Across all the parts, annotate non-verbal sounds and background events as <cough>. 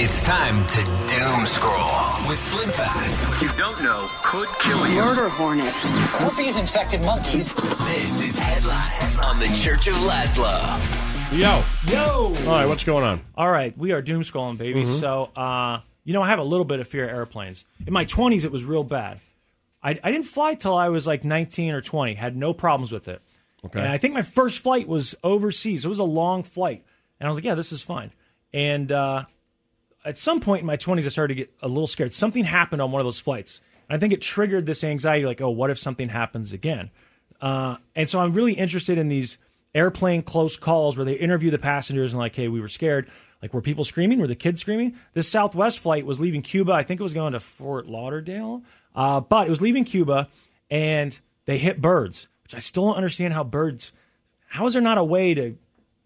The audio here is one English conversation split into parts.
It's time to doom scroll with Slim Fast. What you don't know could kill you. Murder hornets. Herpes infected monkeys. This is Headlines on the Church of Lazlo. Yo. Yo. All right, what's going on? All right, we are doom scrolling, baby. Mhm. So, uh, you know, I have a little bit of fear of airplanes. In my 20s, it was real bad. I, I didn't fly till I was like 19 or 20, had no problems with it. Okay. And I think my first flight was overseas. It was a long flight. And I was like, yeah, this is fine. And uh, at some point in my 20s, I started to get a little scared. Something happened on one of those flights. And I think it triggered this anxiety like, oh, what if something happens again? Uh, and so I'm really interested in these airplane close calls where they interview the passengers and like, hey, we were scared. Like, were people screaming? Were the kids screaming? This Southwest flight was leaving Cuba. I think it was going to Fort Lauderdale, uh, but it was leaving Cuba, and they hit birds, which I still don't understand how birds. How is there not a way to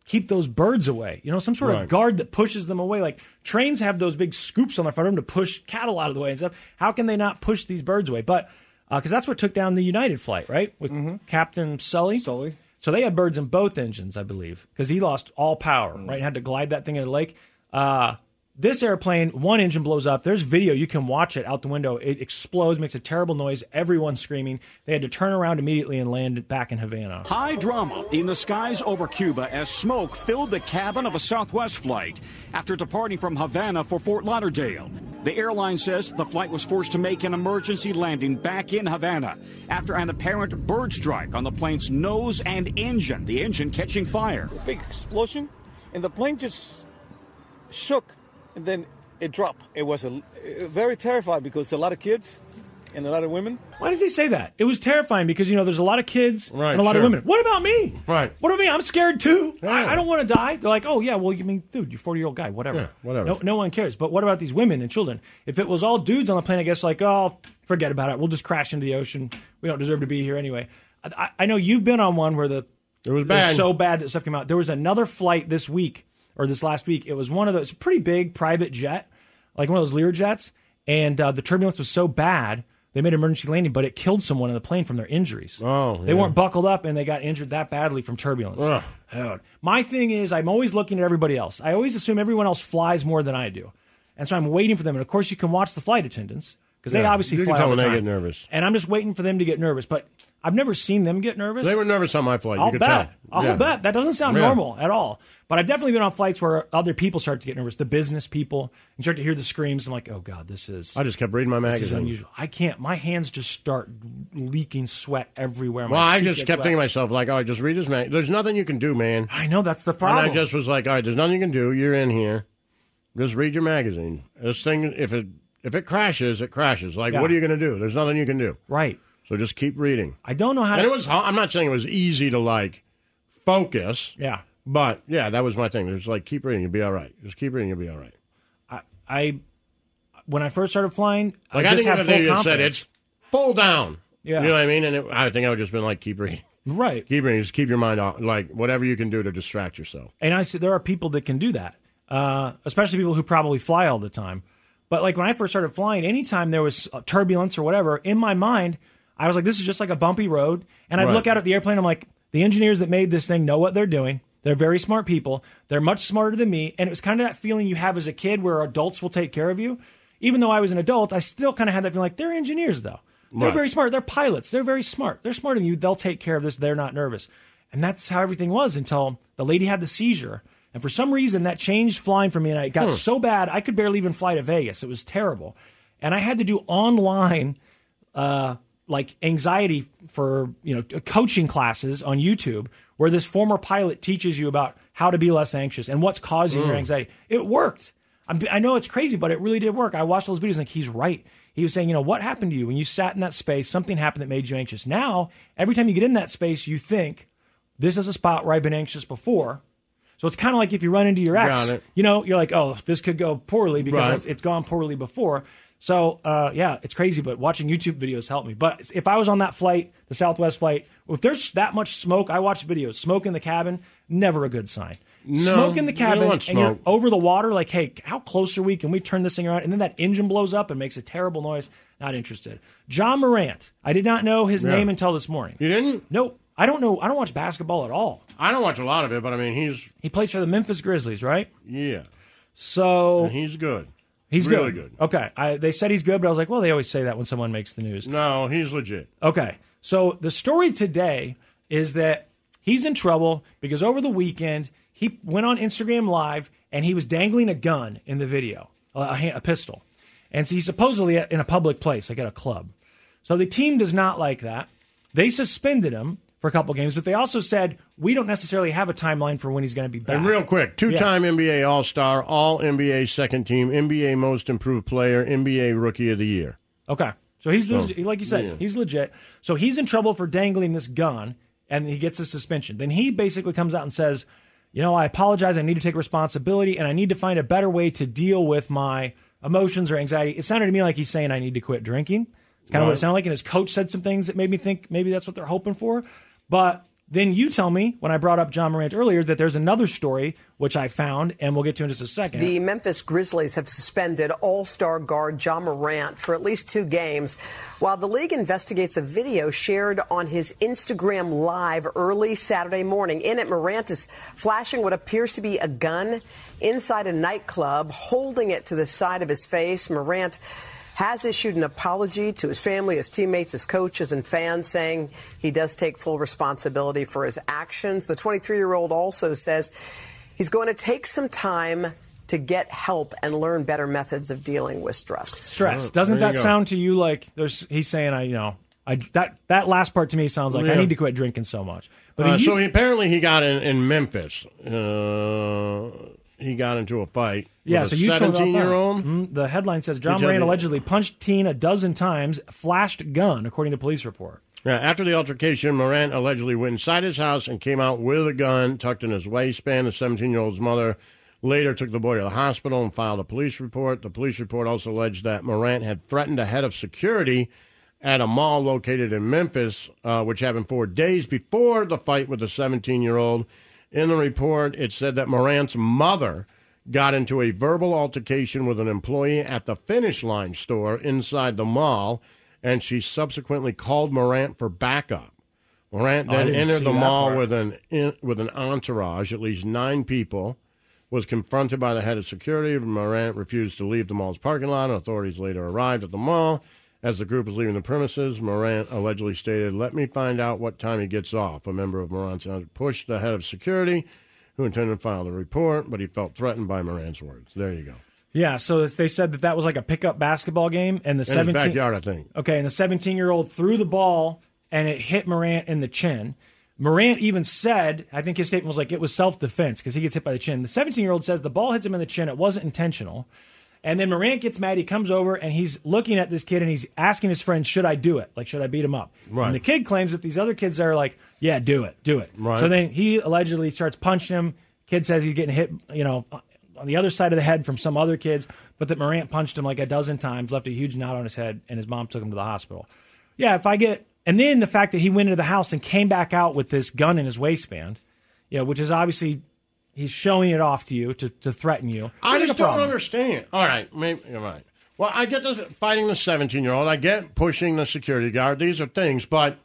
keep those birds away? You know, some sort Right. of guard that pushes them away. Like trains have those big scoops on the front of them to push cattle out of the way and stuff. How can they not push these birds away? But because that's what took down the United flight, right? With Captain Sully. Sully. So they had birds in both engines, I believe, because he lost all power, right? Had to glide that thing in the lake. Uh, this airplane, one engine blows up. There's video. You can watch it out the window. It explodes, makes a terrible noise. Everyone's screaming. They had to turn around immediately and land back in Havana. High drama in the skies over Cuba as smoke filled the cabin of a Southwest flight after departing from Havana for Fort Lauderdale. The airline says the flight was forced to make an emergency landing back in Havana after an apparent bird strike on the plane's nose and engine, the engine catching fire. big explosion, and the plane just shook, and then it dropped. It was a, very terrified because a lot of kids and a lot of women. Why did they say that? It was terrifying because you know there's a lot of kids Right, and a lot of women. What about me? Right. What about me? I'm scared too. I, Yeah. I don't want to die. They're like, oh yeah, well you mean, dude, you're 40 year old guy, whatever. Yeah, whatever. No, no one cares. But what about these women and children? If it was all dudes on the plane, I guess like, oh, forget about it. We'll just crash into the ocean. We don't deserve to be here anyway. I, I- I know you've been on one where the It was it bad. was so bad that stuff came out. There was another flight this week or this last week. It was one of those pretty big private jet, like one of those Lear jets, and uh, the turbulence was so bad they made an emergency landing, but it killed someone in the plane from their injuries. Oh, they weren't buckled up and they got injured that badly from turbulence. Ugh. Dude. My thing is, I'm always looking at everybody else. I always assume everyone else flies more than I do, and so I'm waiting for them. And of course, you can watch the flight attendants because they obviously you fly all the when they time. get nervous. And I'm just waiting for them to get nervous, but I've never seen them get nervous. They were nervous on my flight. I'll you bet. tell. I'll Yeah. bet. That doesn't sound Yeah. normal at all. But I've definitely been on flights where other people start to get nervous. The business people, you start to hear the screams. I'm like, oh god, this is. I just kept reading my this is magazine. unusual. I can't. My hands just start leaking sweat everywhere. My Well, I just kept wet. thinking to myself, like, all right, just read his mag. There's nothing you can do, man. I know that's the problem. And I just was like, all right, there's nothing you can do. You're in here. Just read your magazine. This thing, if it if it crashes, it crashes. Like, Yeah. what are you going to do? There's nothing you can do. right. So just keep reading. I don't know how. And to, it was. I'm not saying it was easy to like focus, Yeah. but yeah, that was my thing. It's like keep reading, you'll be all right. Just keep reading, you'll be all right. I, I when I first started flying, Like I I, just think had the full said, it's full down. Yeah. You know what I mean? And it, I think I would just been like, keep reading, right. keep reading, just keep your mind off, like whatever you can do to distract yourself. And I said there are people that can do that, uh, especially people who probably fly all the time. But like when I first started flying, anytime there was turbulence or whatever, in my mind, I was like, this is just like a bumpy road. And I'd Right. look out at the airplane. I'm like, the engineers that made this thing know what they're doing. They're very smart people. They're much smarter than me. And it was kind of that feeling you have as a kid where adults will take care of you. Even though I was an adult, I still kind of had that feeling like they're engineers, though. They're Right. very smart. They're pilots. They're very smart. They're smarter than you. They'll take care of this. They're not nervous. And that's how everything was until the lady had the seizure. And for some reason, that changed flying for me, and it got Hmm. so bad I could barely even fly to Vegas. It was terrible, and I had to do online, uh, like anxiety for you know coaching classes on YouTube, where this former pilot teaches you about how to be less anxious and what's causing your Mm. anxiety. It worked. I'm, I know it's crazy, but it really did work. I watched those videos, like he's right. He was saying, you know, what happened to you when you sat in that space? Something happened that made you anxious. Now, every time you get in that space, you think, this is a spot where I've been anxious before. So it's kind of like if you run into your ex, you know, you're like, oh, this could go poorly because Right. It's gone poorly before. So uh, yeah, it's crazy, but watching YouTube videos helped me. But if I was on that flight, the Southwest flight, if there's that much smoke, I watch videos. Smoke in the cabin, never a good sign. No, smoke in the cabin, and you're over the water. Like, hey, how close are we? Can we turn this thing around? And then that engine blows up and makes a terrible noise. Not interested. John Morant. I did not know his Yeah. name until this morning. You didn't? Nope. I don't know. I don't watch basketball at all. I don't watch a lot of it, but I mean, he's He plays for the Memphis Grizzlies, right? yeah, So and he's good. he's really good. Okay. I, they said he's good, but I was like, well, they always say that when someone makes the news. No, he's legit. Okay. So the story today is that he's in trouble because over the weekend he went on Instagram Live and he was dangling a gun in the video, a, a, a pistol. And so he's supposedly in a public place, like at a club. So the team does not like that. They suspended him for a couple games, but they also said we don't necessarily have a timeline for when he's going to be back. And real quick, two-time NBA All-Star, All NBA Second Team, NBA Most Improved Player, NBA Rookie of the Year. Okay. So he's So, legit, like you said, yeah. he's legit. So he's in trouble for dangling this gun, and he gets a suspension. Then he basically comes out and says, "You know, I apologize. I need to take responsibility, and I need to find a better way to deal with my emotions or anxiety." It sounded to me like he's saying I need to quit drinking. It's kind of what it sounded like, and his coach said some things that made me think maybe that's what they're hoping for. But then you tell me when I brought up Ja Morant earlier that there's another story which I found, and we'll get to in just a second. The Memphis Grizzlies have suspended All Star guard John Morant for at least two games while the league investigates a video shared on his Instagram Live early Saturday morning. In it, Morant is flashing what appears to be a gun inside a nightclub, holding it to the side of his face. Morant has issued an apology to his family, his teammates, his coaches, and fans, saying he does take full responsibility for his actions. The 23 year old also says he's going to take some time to get help and learn better methods of dealing with stress. stress. Doesn't that go. sound to you like there's he's saying I you know I that that last part to me sounds like I need to quit drinking so much. But Uh, you- so he, apparently he got in, in Memphis. Uh, he got into a fight. yeah, so you told about that. seventeen-year-old. Mhm. The headline says John Moran allegedly punched teen a dozen times, flashed gun, according to police report. Yeah, after the altercation, Morant allegedly went inside his house and came out with a gun tucked in his waistband. The 17 year old's mother later took the boy to the hospital and filed a police report. The police report also alleged that Morant had threatened a head of security at a mall located in Memphis, uh, which happened four days before the fight with the 17 year old. In the report, it said that Morant's mother got into a verbal altercation with an employee at the Finish Line store inside the mall, and she subsequently called Morant for backup. Morant Oh, then entered the mall part. with an in, with an entourage, at least nine people. Was confronted by the head of security. Morant refused to leave the mall's parking lot, authorities later arrived at the mall. As the group was leaving the premises, Morant allegedly stated, "Let me find out what time he gets off." A member of Morant's pushed the head of security, who intended to file the report, but he felt threatened by Morant's words. There you go. Yeah, so they said that that was like a pickup basketball game, and the In 17 backyard, I think. Okay, and the 17 year old threw the ball and it hit Morant in the chin. Morant even said, I think his statement was like it was self defense because he gets hit by the chin. The 17 year old says the ball hits him in the chin. It wasn't intentional. And then Morant gets mad. He comes over and he's looking at this kid and he's asking his friend, Should I do it? Like, should I beat him up? Right. And the kid claims that these other kids are like, Yeah, do it, do it. Right. So then he allegedly starts punching him. Kid says he's getting hit, you know, on the other side of the head from some other kids, but that Morant punched him like a dozen times, left a huge knot on his head, and his mom took him to the hospital. Yeah, if I get, and then the fact that he went into the house and came back out with this gun in his waistband, you know, which is obviously he's showing it off to you to, to threaten you. I There's just don't problem. understand. All right, maybe you're right. Well, I get this fighting the 17 year old. I get pushing the security guard. These are things, but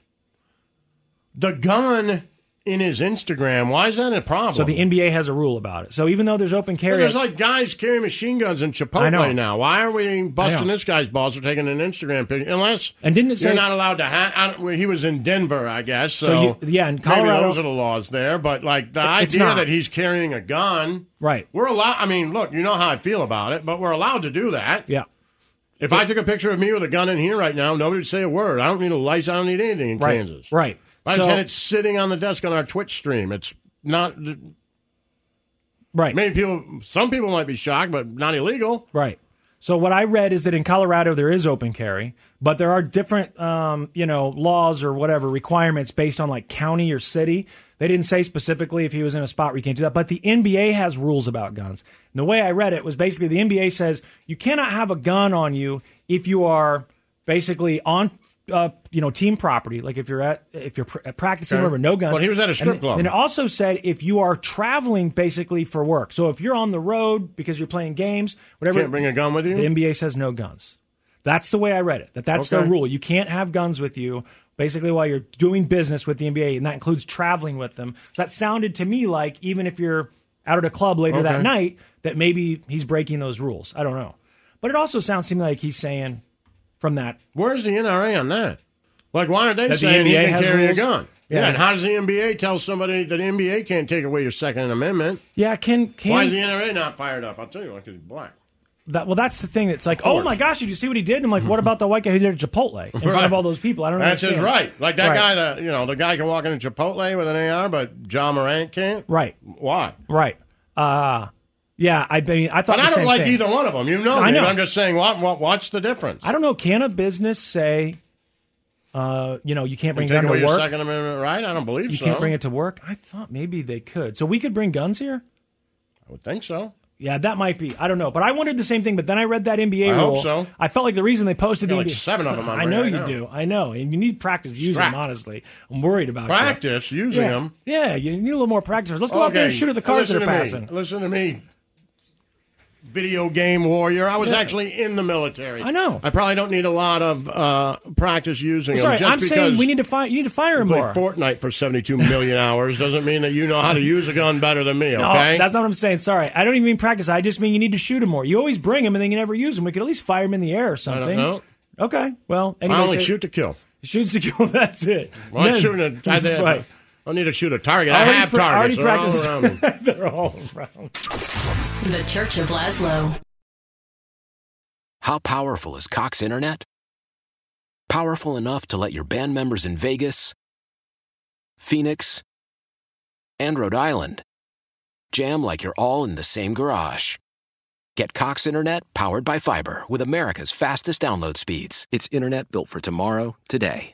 the gun in his Instagram. Why is that a problem? So the NBA has a rule about it. So even though there's open carry, There's like guys carrying machine guns in. Chipotle now. Why are we busting this guy's balls for taking an Instagram picture? Unless And didn't it you're not allowed to have. He was in Denver, I guess. So, So you- yeah, in maybe Colorado- those are the laws there. But like the It's idea that he's carrying a gun, right? We're allowed. I mean, look, you know how I feel about it, but we're allowed to do that. Yeah. If I took a picture of me with a gun in here right now, nobody would say a word. I don't need a license. I don't need anything in Right. Kansas. Right. I So- just had it sitting on the desk on our Twitch stream. It's not. Right. Maybe people, some people might be shocked, but not illegal. Right. So what I read is that in Colorado there is open carry, but there are different, um, you know, laws or whatever requirements based on like county or city. They didn't say specifically if he was in a spot where you can't do that, but the NBA has rules about guns. And the way I read it was basically the NBA says you cannot have a gun on you if you are basically on. Uh, you know, team property. Like if you're at, if you're pr- practicing, Okay. whatever, no guns. But he was at a strip And club. And it also said if you are traveling, basically for work. So if you're on the road because you're playing games, whatever, Can't bring a gun with you? The NBA says no guns. That's the way I read it. That that's the rule. You can't have guns with you basically while you're doing business with the NBA, and that includes traveling with them. So that sounded to me like even if you're out at a club later that night, that maybe he's breaking those rules. I don't know, but it also sounds to me like he's saying from that. Where's the NRA on that? Like, why aren't they That the saying he NBA can has carry rules? a gun? Yeah. Yeah. and how does the NBA tell somebody that the NBA can't take away your Second Amendment? Yeah, can can Why is the NRA not fired up? I'll tell you, because he's black. That, well, that's the thing. It's like, oh my gosh, did you see what he did? And I'm like, what about the white guy who did at Chipotle in front of all those people? I don't know. That's his right. Like that guy, that you know, the guy can walk into Chipotle with an AR, but John Morant can't. Right. Why? Right. Uh, yeah, I mean, I thought But I don't like thing. either one of them. You know, I know. I'm just saying, what, what, what's the difference? I don't know. Can a business say, uh, you know, you can't bring Can a gun to your work? Second Amendment right? I don't believe You so. can't bring it to work. I thought maybe they could. So we could bring guns here. I would think so. Yeah, that might be. I don't know, but I wondered the same thing. But then I read that NBA I rule. hope so. I felt like the reason they posted the like NBA seven of them <laughs> I right know now. you do. I know, and you need practice using Strapped. them. Honestly, I'm worried about you. Practice using yeah. them. Yeah, you need a little more practice. Let's go out there and shoot at the cars that are passing. Me. Listen to me. Video game warrior. I was Yeah. actually in the military. I know. I probably don't need a lot of uh, practice using Well, them. sorry, Just I'm saying we need to fire. You need to fire him more. Fortnite for 72 million hours doesn't mean that you know how to use a gun better than me. No, Okay. that's not what I'm saying. Sorry, I don't even mean practice. I just mean you need to shoot him more. You always bring him and then you never use him. We could at least fire him in the air or something. know. Okay. Well, anyway, I only shoot to kill. Shoots to kill. <laughs> That's it. Well, I'm Then- shooting a, I, I, right. I need to shoot a target. I Already have pra- already targets. They're all practiced- around me. <laughs> They're all around. The Church of Lazlo. How powerful is Cox Internet? Powerful enough to let your band members in Vegas, Phoenix, and Rhode Island jam like you're all in the same garage. Get Cox Internet powered by fiber with America's fastest download speeds. It's internet built for tomorrow, today.